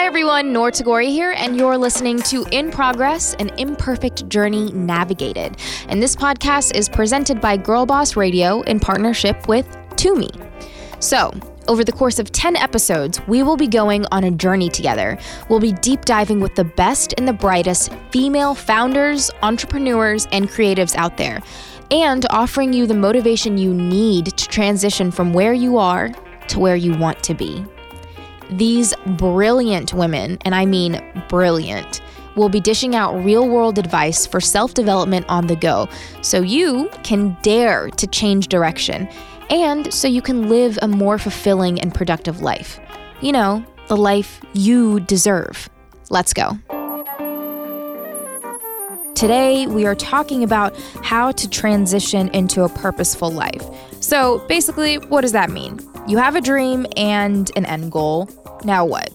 Hi everyone, Noor Tagouri here, and you're listening to In Progress, an imperfect journey navigated. And this podcast is presented by Girl Boss Radio in partnership with Tumi. So, over the course of 10 episodes, we will be going on a journey together. We'll be deep diving with the best and the brightest female founders, entrepreneurs, and creatives out there, and offering you the motivation you need to transition from where you are to where you want to be. These brilliant women, and I mean brilliant, will be dishing out real world advice for self development on the go so you can dare to change direction and so you can live a more fulfilling and productive life. You know, the life you deserve. Let's go. Today, we are talking about how to transition into a purposeful life. So, basically, what does that mean? You have a dream and an end goal. Now, what?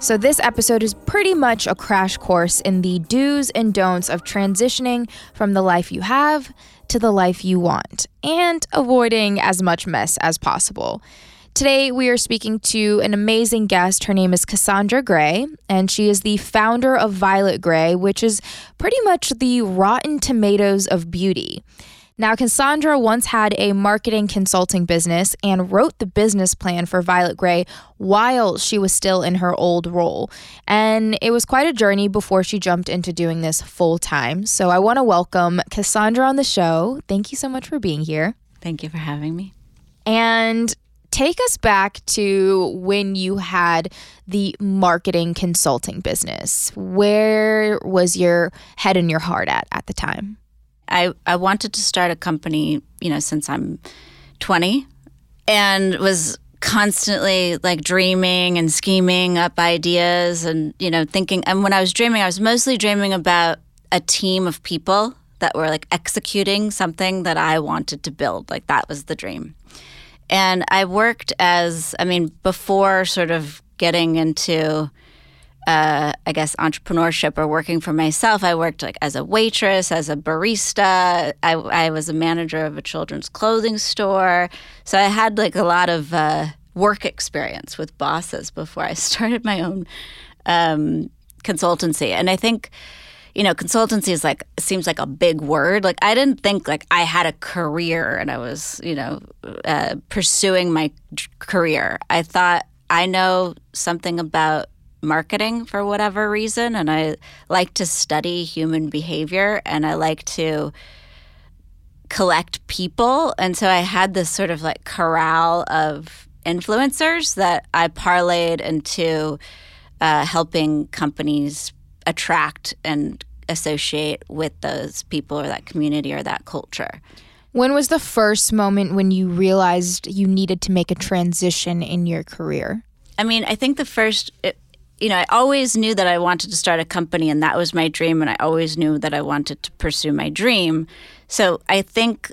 So, this episode is pretty much a crash course in the do's and don'ts of transitioning from the life you have to the life you want and avoiding as much mess as possible. Today, we are speaking to an amazing guest. Her name is Cassandra Grey, and she is the founder of Violet Grey, which is pretty much the rotten tomatoes of beauty. Now, Cassandra once had a marketing consulting business and wrote the business plan for Violet Grey while she was still in her old role. And it was quite a journey before she jumped into doing this full time. So I want to welcome Cassandra on the show. Thank you so much for being here. Thank you for having me. And take us back to when you had the marketing consulting business. Where was your head and your heart at at the time? I, I wanted to start a company, you know, since I'm 20 and was constantly like dreaming and scheming up ideas and, you know, thinking. And when I was dreaming, I was mostly dreaming about a team of people that were like executing something that I wanted to build. Like that was the dream. And I worked as, I mean, before sort of getting into uh, I guess entrepreneurship or working for myself. I worked like as a waitress, as a barista. I, I was a manager of a children's clothing store. So I had like a lot of uh, work experience with bosses before I started my own um, consultancy. And I think you know, consultancy is like seems like a big word. Like I didn't think like I had a career and I was, you know, uh, pursuing my career. I thought I know something about marketing for whatever reason and I like to study human behavior and I like to collect people and so I had this sort of like corral of influencers that I parlayed into uh, helping companies attract and associate with those people or that community or that culture. When was the first moment when you realized you needed to make a transition in your career? I mean, I think the first you know, I always knew that I wanted to start a company and that was my dream. And I always knew that I wanted to pursue my dream. So I think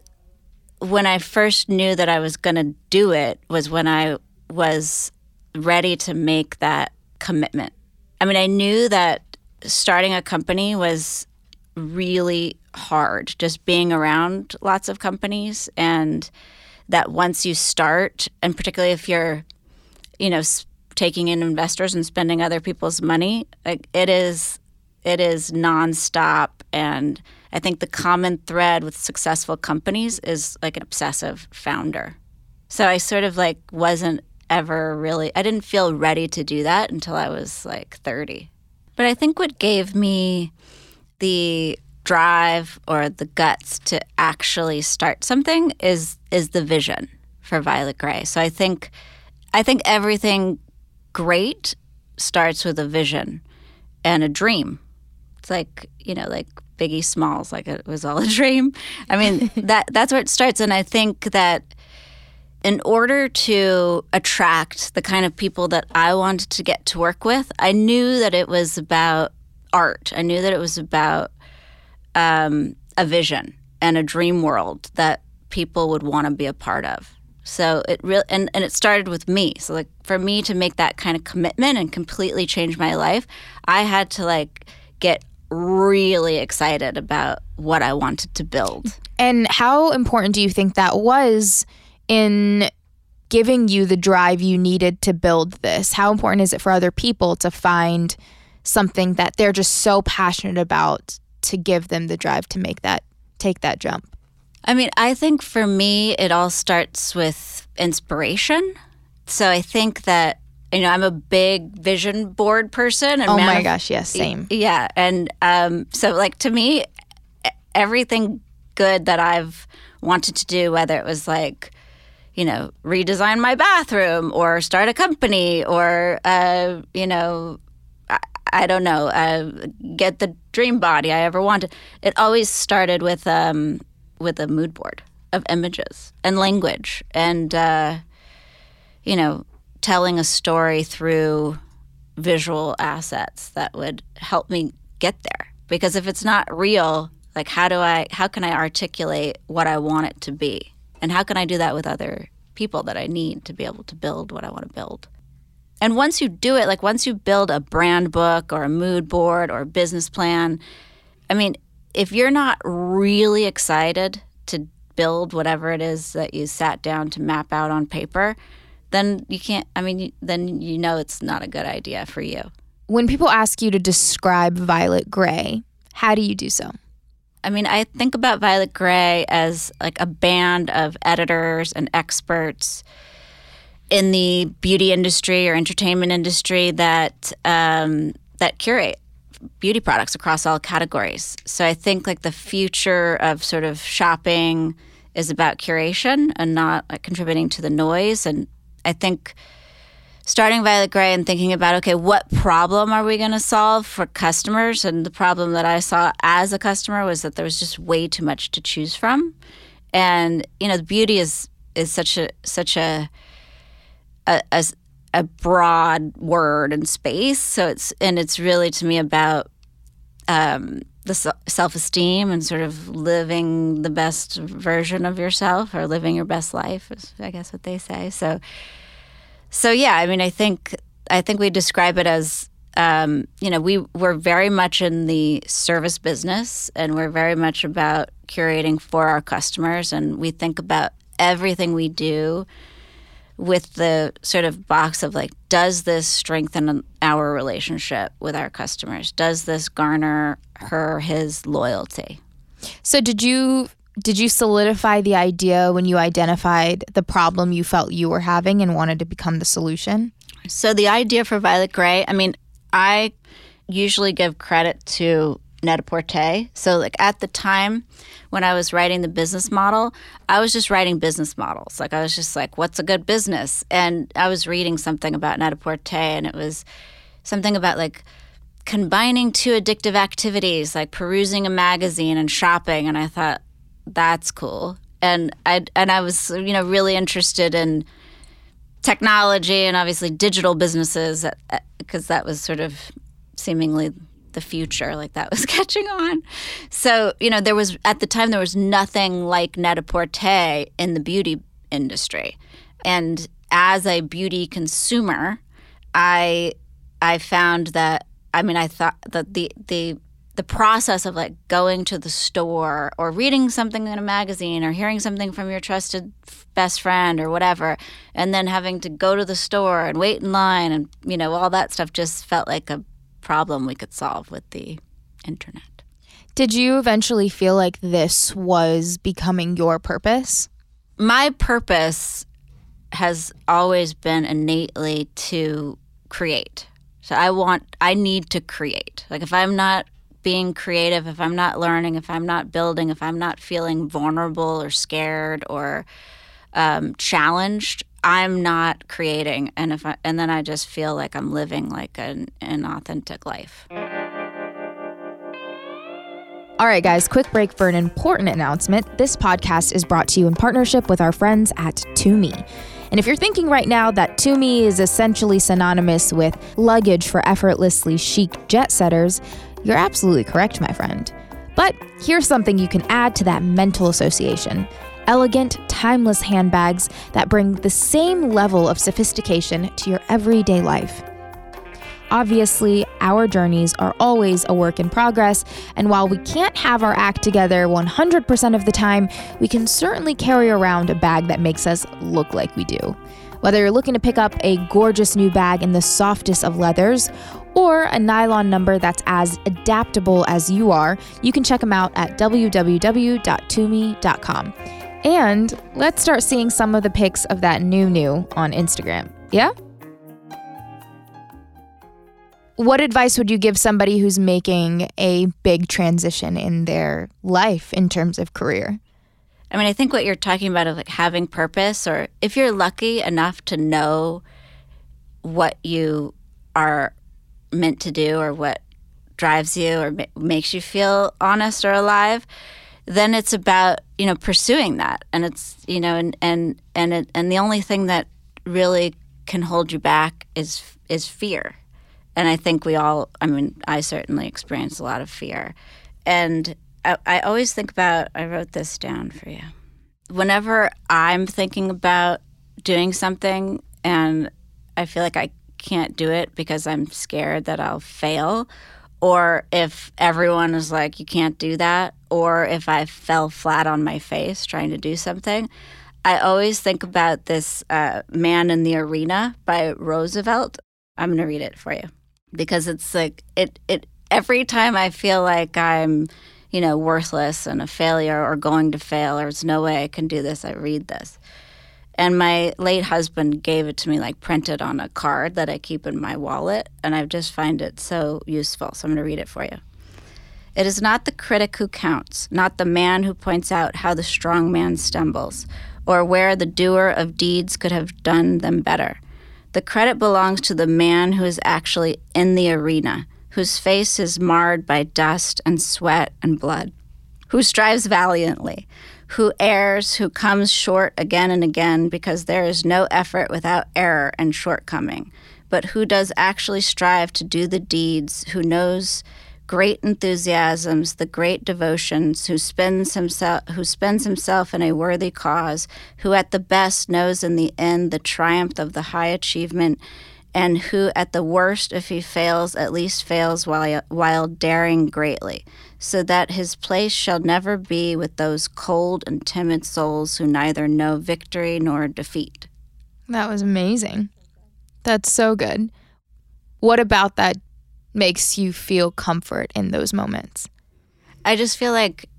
when I first knew that I was going to do it was when I was ready to make that commitment. I mean, I knew that starting a company was really hard, just being around lots of companies. And that once you start, and particularly if you're, you know, taking in investors and spending other people's money. Like it is it is nonstop and I think the common thread with successful companies is like an obsessive founder. So I sort of like wasn't ever really I didn't feel ready to do that until I was like 30. But I think what gave me the drive or the guts to actually start something is is the vision for Violet Grey. So I think I think everything great starts with a vision and a dream. It's like, you know, like Biggie Smalls, like it was all a dream. I mean, that that's where it starts. And I think that in order to attract the kind of people that I wanted to get to work with, I knew that it was about art. I knew that it was about um, a vision and a dream world that people would want to be a part of. So it really and, and it started with me. So like for me to make that kind of commitment and completely change my life, I had to like get really excited about what I wanted to build. And how important do you think that was in giving you the drive you needed to build this? How important is it for other people to find something that they're just so passionate about to give them the drive to make that take that jump? I mean, I think for me, it all starts with inspiration. So I think that you know I'm a big vision board person. And oh my gosh, yes, same. Yeah, and um, so like to me, everything good that I've wanted to do, whether it was like you know redesign my bathroom or start a company or uh, you know I, I don't know uh, get the dream body I ever wanted. It always started with um, with a mood board of images and language and uh, you know telling a story through visual assets that would help me get there. Because if it's not real like how do i how can i articulate what i want it to be? And how can i do that with other people that i need to be able to build what i want to build? And once you do it like once you build a brand book or a mood board or a business plan i mean if you're not really excited to build whatever it is that you sat down to map out on paper then you can't i mean then you know it's not a good idea for you. When people ask you to describe violet grey how do you do so? I mean, I think about Violet Grey as like a band of editors and experts in the beauty industry or entertainment industry that um, that curate beauty products across all categories. So I think like the future of sort of shopping is about curation and not like contributing to the noise. And I think starting Violet Grey and thinking about okay, what problem are we going to solve for customers? And the problem that I saw as a customer was that there was just way too much to choose from, and you know, beauty is is such a such a a, a, a broad word and space. So it's and it's really to me about um, the self esteem and sort of living the best version of yourself or living your best life is I guess what they say. So so yeah, I mean, I think I think we describe it as um, you know we we're very much in the service business, and we're very much about curating for our customers, and we think about everything we do with the sort of box of like, does this strengthen our relationship with our customers? Does this garner her his loyalty? So did you did you solidify the idea when you identified the problem you felt you were having and wanted to become the solution? So, the idea for Violet Grey, I mean, I usually give credit to Net-a-Porter. So, like at the time when I was writing the business model, I was just writing business models. Like, I was just like, what's a good business? And I was reading something about Net-a-Porter, and it was something about like, combining two addictive activities like perusing a magazine and shopping and i thought that's cool. And I and I was you know really interested in technology and obviously digital businesses uh, uh, because that was sort of seemingly the future like that was catching on. So you know there was at the time there was nothing like net-a-porter in the beauty industry. And as a beauty consumer i i found that i mean i thought that the the the process of like going to the store or reading something in a magazine or hearing something from your trusted best friend or whatever and then having to go to the store and wait in line and you know all that stuff just felt like a problem we could solve with the internet. Did you eventually feel like this was becoming your purpose? My purpose has always been innately to create. So i want i need to create. Like if i'm not being creative, if I'm not learning, if I'm not building, if I'm not feeling vulnerable or scared or um, challenged, I'm not creating. And if I, and then I just feel like I'm living like an, an authentic life. All right, guys, quick break for an important announcement. This podcast is brought to you in partnership with our friends at Tumi. And if you're thinking right now that Tumi is essentially synonymous with luggage for effortlessly chic jet setters, you're absolutely correct, my friend. But here's something you can add to that mental association elegant, timeless handbags that bring the same level of sophistication to your everyday life. Obviously, our journeys are always a work in progress, and while we can't have our act together 100% of the time, we can certainly carry around a bag that makes us look like we do. Whether you're looking to pick up a gorgeous new bag in the softest of leathers or a nylon number that's as adaptable as you are, you can check them out at www.tumi.com. And let's start seeing some of the pics of that new new on Instagram. Yeah? What advice would you give somebody who's making a big transition in their life in terms of career? I mean, I think what you're talking about is like having purpose, or if you're lucky enough to know what you are meant to do or what drives you or ma- makes you feel honest or alive, then it's about you know pursuing that, and it's you know, and and and it, and the only thing that really can hold you back is is fear, and I think we all, I mean, I certainly experience a lot of fear, and I, I always think about. I wrote this down for you. Whenever I'm thinking about doing something and I feel like I can't do it because I'm scared that I'll fail, or if everyone is like, you can't do that, or if I fell flat on my face trying to do something, I always think about this uh, Man in the Arena by Roosevelt. I'm going to read it for you because it's like, it, it, every time I feel like I'm, you know, worthless and a failure or going to fail or there's no way I can do this, I read this. And my late husband gave it to me like printed on a card that I keep in my wallet. And I just find it so useful. So I'm going to read it for you. It is not the critic who counts, not the man who points out how the strong man stumbles, or where the doer of deeds could have done them better. The credit belongs to the man who is actually in the arena, whose face is marred by dust and sweat and blood, who strives valiantly, who errs, who comes short again and again because there is no effort without error and shortcoming, but who does actually strive to do the deeds, who knows great enthusiasms, the great devotions, who spends himself who spends himself in a worthy cause, who at the best knows in the end the triumph of the high achievement, and who at the worst, if he fails, at least fails while while daring greatly, so that his place shall never be with those cold and timid souls who neither know victory nor defeat. That was amazing. That's so good. What about that makes you feel comfort in those moments? I just feel like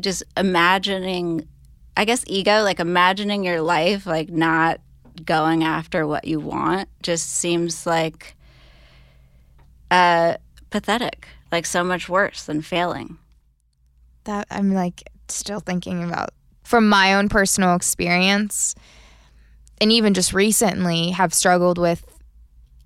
just imagining, I guess, ego, like imagining your life, like not going after what you want, just seems like uh, pathetic, like so much worse than failing. That I'm like still thinking about from my own personal experience and even just recently have struggled with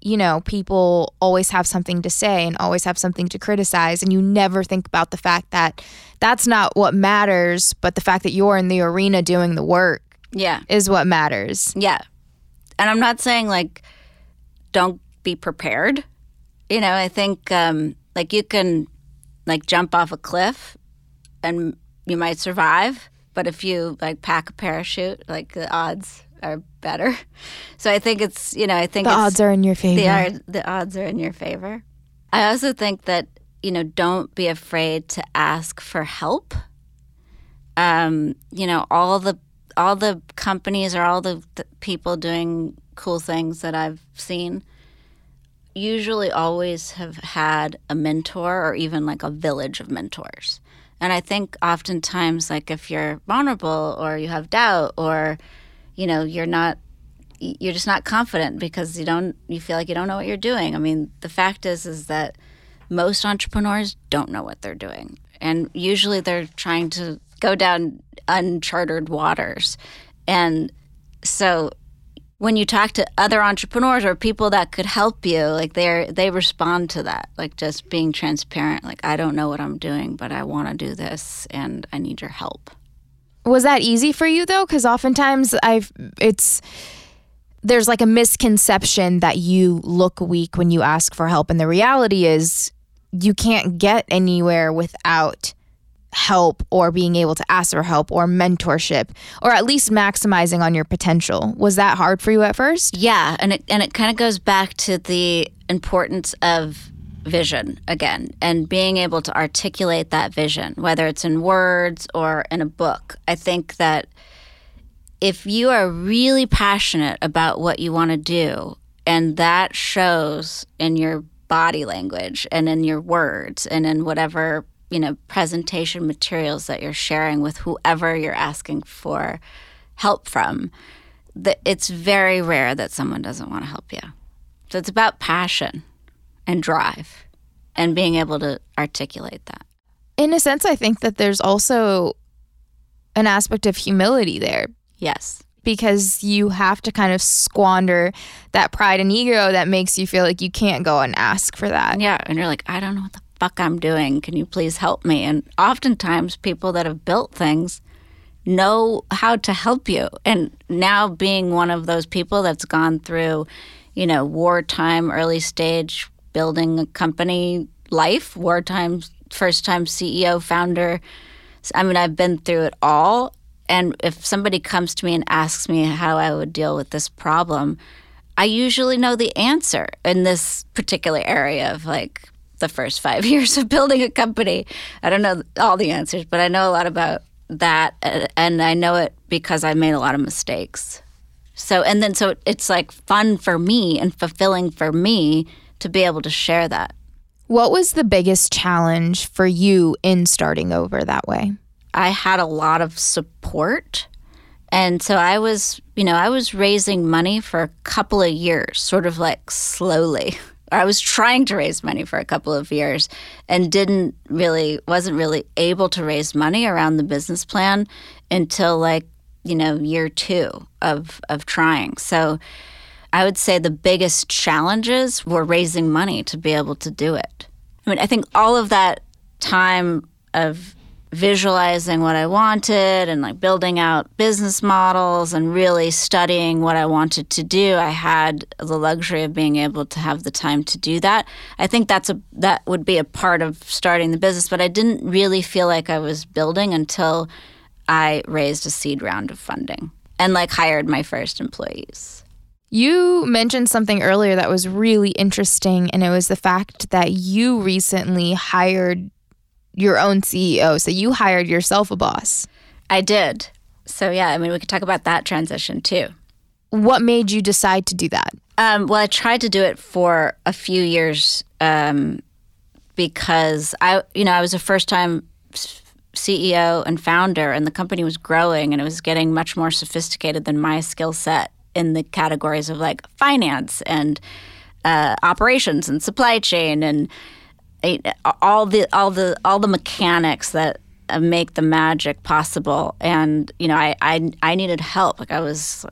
you know, people always have something to say and always have something to criticize. And you never think about the fact that that's not what matters, but the fact that you're in the arena doing the work Yeah. is what matters. Yeah. And I'm not saying like don't be prepared. You know, I think um like you can like jump off a cliff and you might survive, but if you like pack a parachute, like the odds are better. So I think it's, you know, I think The odds are in your favor. they are the odds are in your favor. I also think that you know don't be afraid to ask for help. Um, you know all the all the companies or all the, people doing cool things that I've seen usually always have had a mentor or even like a village of mentors. And I think oftentimes like if you're vulnerable or you have doubt or you know you're not you're just not confident because you don't you feel like you don't know what you're doing. I mean, the fact is is that most entrepreneurs don't know what they're doing. And usually they're trying to go down uncharted waters. And so when you talk to other entrepreneurs or people that could help you, like they're they respond to that, like just being transparent, like I don't know what I'm doing, but I want to do this and I need your help. Was that easy for you though? Because oftentimes I've it's there's like a misconception that you look weak when you ask for help, and the reality is you can't get anywhere without help or being able to ask for help or mentorship or at least maximizing on your potential. Was that hard for you at first? Yeah, and it and it kind of goes back to the importance of vision again and being able to articulate that vision whether it's in words or in a book. I think that if you are really passionate about what you want to do, and that shows in your body language and in your words and in whatever you know presentation materials that you're sharing with whoever you're asking for help from that it's very rare that someone doesn't want to help you. So it's about passion and drive and being able to articulate that. In a sense, I think that there's also an aspect of humility there. Yes. Because you have to kind of squander that pride and ego that makes you feel like you can't go and ask for that. yeah and you're like i don't know what the fuck i'm doing? Can you please help me? And oftentimes people that have built things know how to help you. And now being one of those people that's gone through you know wartime early stage building a company life wartime first time ceo founder i mean i've been through it all. And if somebody comes to me and asks me how i would deal with this problem i usually know the answer in this particular area of like the first five years of building a company i don't know all the answers but i know a lot about that and i know it because i made a lot of mistakes so and then so it's like fun for me and fulfilling for me to be able to share that What was the biggest challenge for you in starting over that way? I had a lot of support. And so I was, you know, I was raising money for a couple of years, sort of like slowly. I was trying to raise money for a couple of years and didn't really, wasn't really able to raise money around the business plan until like, you know, year two of, of trying. So I would say the biggest challenges were raising money to be able to do it. I mean, I think all of that time of visualizing what I wanted and like building out business models and really studying what I wanted to do, I had the luxury of being able to have the time to do that. I think that's a that would be a part of starting the business, but I didn't really feel like I was building until I raised a seed round of funding and like hired my first employees. You mentioned something earlier that was really interesting, and it was the fact that you recently hired your own CEO. So you hired yourself a boss. I did. So yeah, I mean we could talk about that transition too. What made you decide to do that? Um, well, I tried to do it for a few years um, because I, you know, I was a first-time CEO and founder, and the company was growing, and it was getting much more sophisticated than my skill set in the categories of like finance and uh, operations and supply chain and all the all the all the mechanics that uh, make the magic possible. And you know, I I, I needed help. Like I was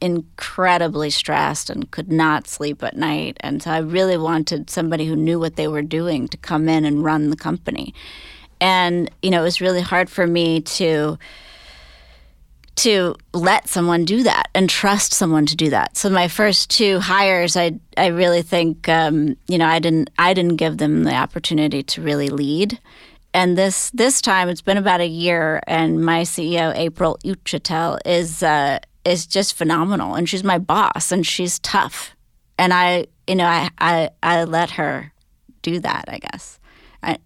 incredibly stressed and could not sleep at night. And so I really wanted somebody who knew what they were doing to come in and run the company. And, you know, it was really hard for me to to let someone do that and trust someone to do that. So my first two hires, I I really think um, you know I didn't I didn't give them the opportunity to really lead. And this this time it's been about a year, and my CEO April Uchitel is uh, is just phenomenal, and she's my boss, and she's tough, and I you know I I, I let her do that, I guess, I,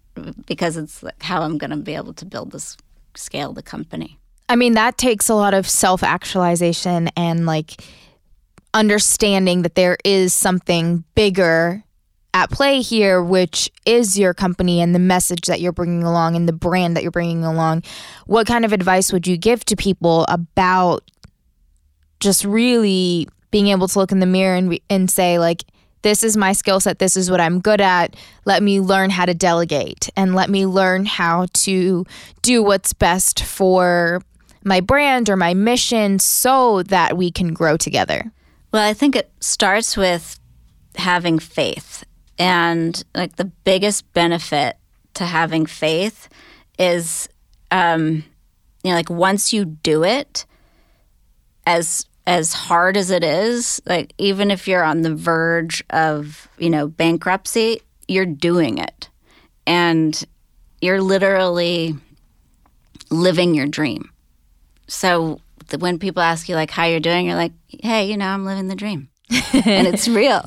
because it's how I'm going to be able to build this scale the company. I mean, that takes a lot of self actualization and like understanding that there is something bigger at play here, which is your company and the message that you're bringing along and the brand that you're bringing along. What kind of advice would you give to people about just really being able to look in the mirror and, and say, like, this is my skill set. This is what I'm good at. Let me learn how to delegate and let me learn how to do what's best for my brand or my mission so that we can grow together. Well, I think it starts with having faith. And like the biggest benefit to having faith is, um, you know, like once you do it, as as hard as it is, like even if you're on the verge of, you know, bankruptcy, you're doing it. And you're literally living your dream. So the, when people ask you like how you're doing, you're like, "Hey, you know, I'm living the dream." and it's real.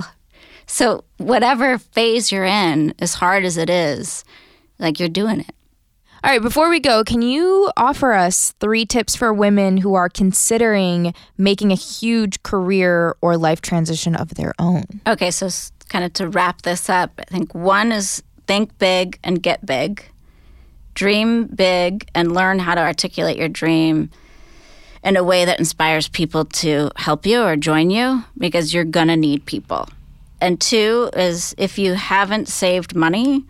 So whatever phase you're in, as hard as it is, like you're doing it. All right, before we go, can you offer us three tips for women who are considering making a huge career or life transition of their own? Okay, so kind of to wrap this up, I think one is think big and get big. Dream big and learn how to articulate your dream in a way that inspires people to help you or join you because you're going to need people. And two is if you haven't saved money,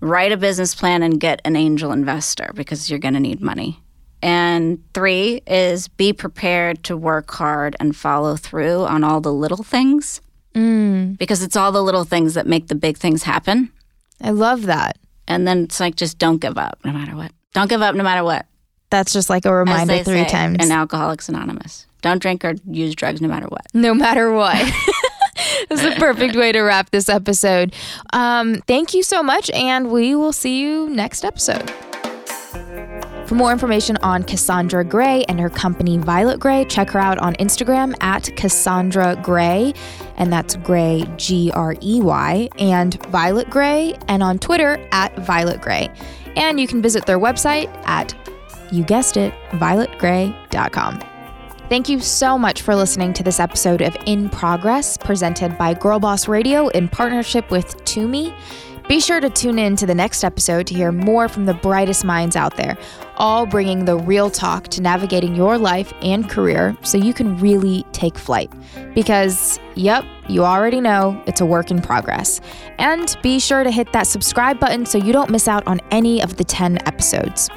write a business plan and get an angel investor because you're going to need money. And three is be prepared to work hard and follow through on all the little things Mm, because it's all the little things that make the big things happen. I love that. And then it's like just don't give up no matter what. Don't give up no matter what. That's just like a reminder three say times. in Alcoholics Anonymous. Don't drink or use drugs no matter what. no matter what. This is a perfect way to wrap this episode. Um, thank you so much, and we will see you next episode. For more information on Cassandra Grey and her company Violet Grey, check her out on Instagram at Cassandra Grey, and that's Grey G R E Y, and Violet Grey, and on Twitter at Violet Grey. And you can visit their website at, you guessed it, violetgrey.com. Thank you so much for listening to this episode of In Progress, presented by Girl Boss Radio in partnership with Tumi. Be sure to tune in to the next episode to hear more from the brightest minds out there, all bringing the real talk to navigating your life and career so you can really take flight. Because, yep, you already know it's a work in progress. And be sure to hit that subscribe button so you don't miss out on any of the 10 episodes.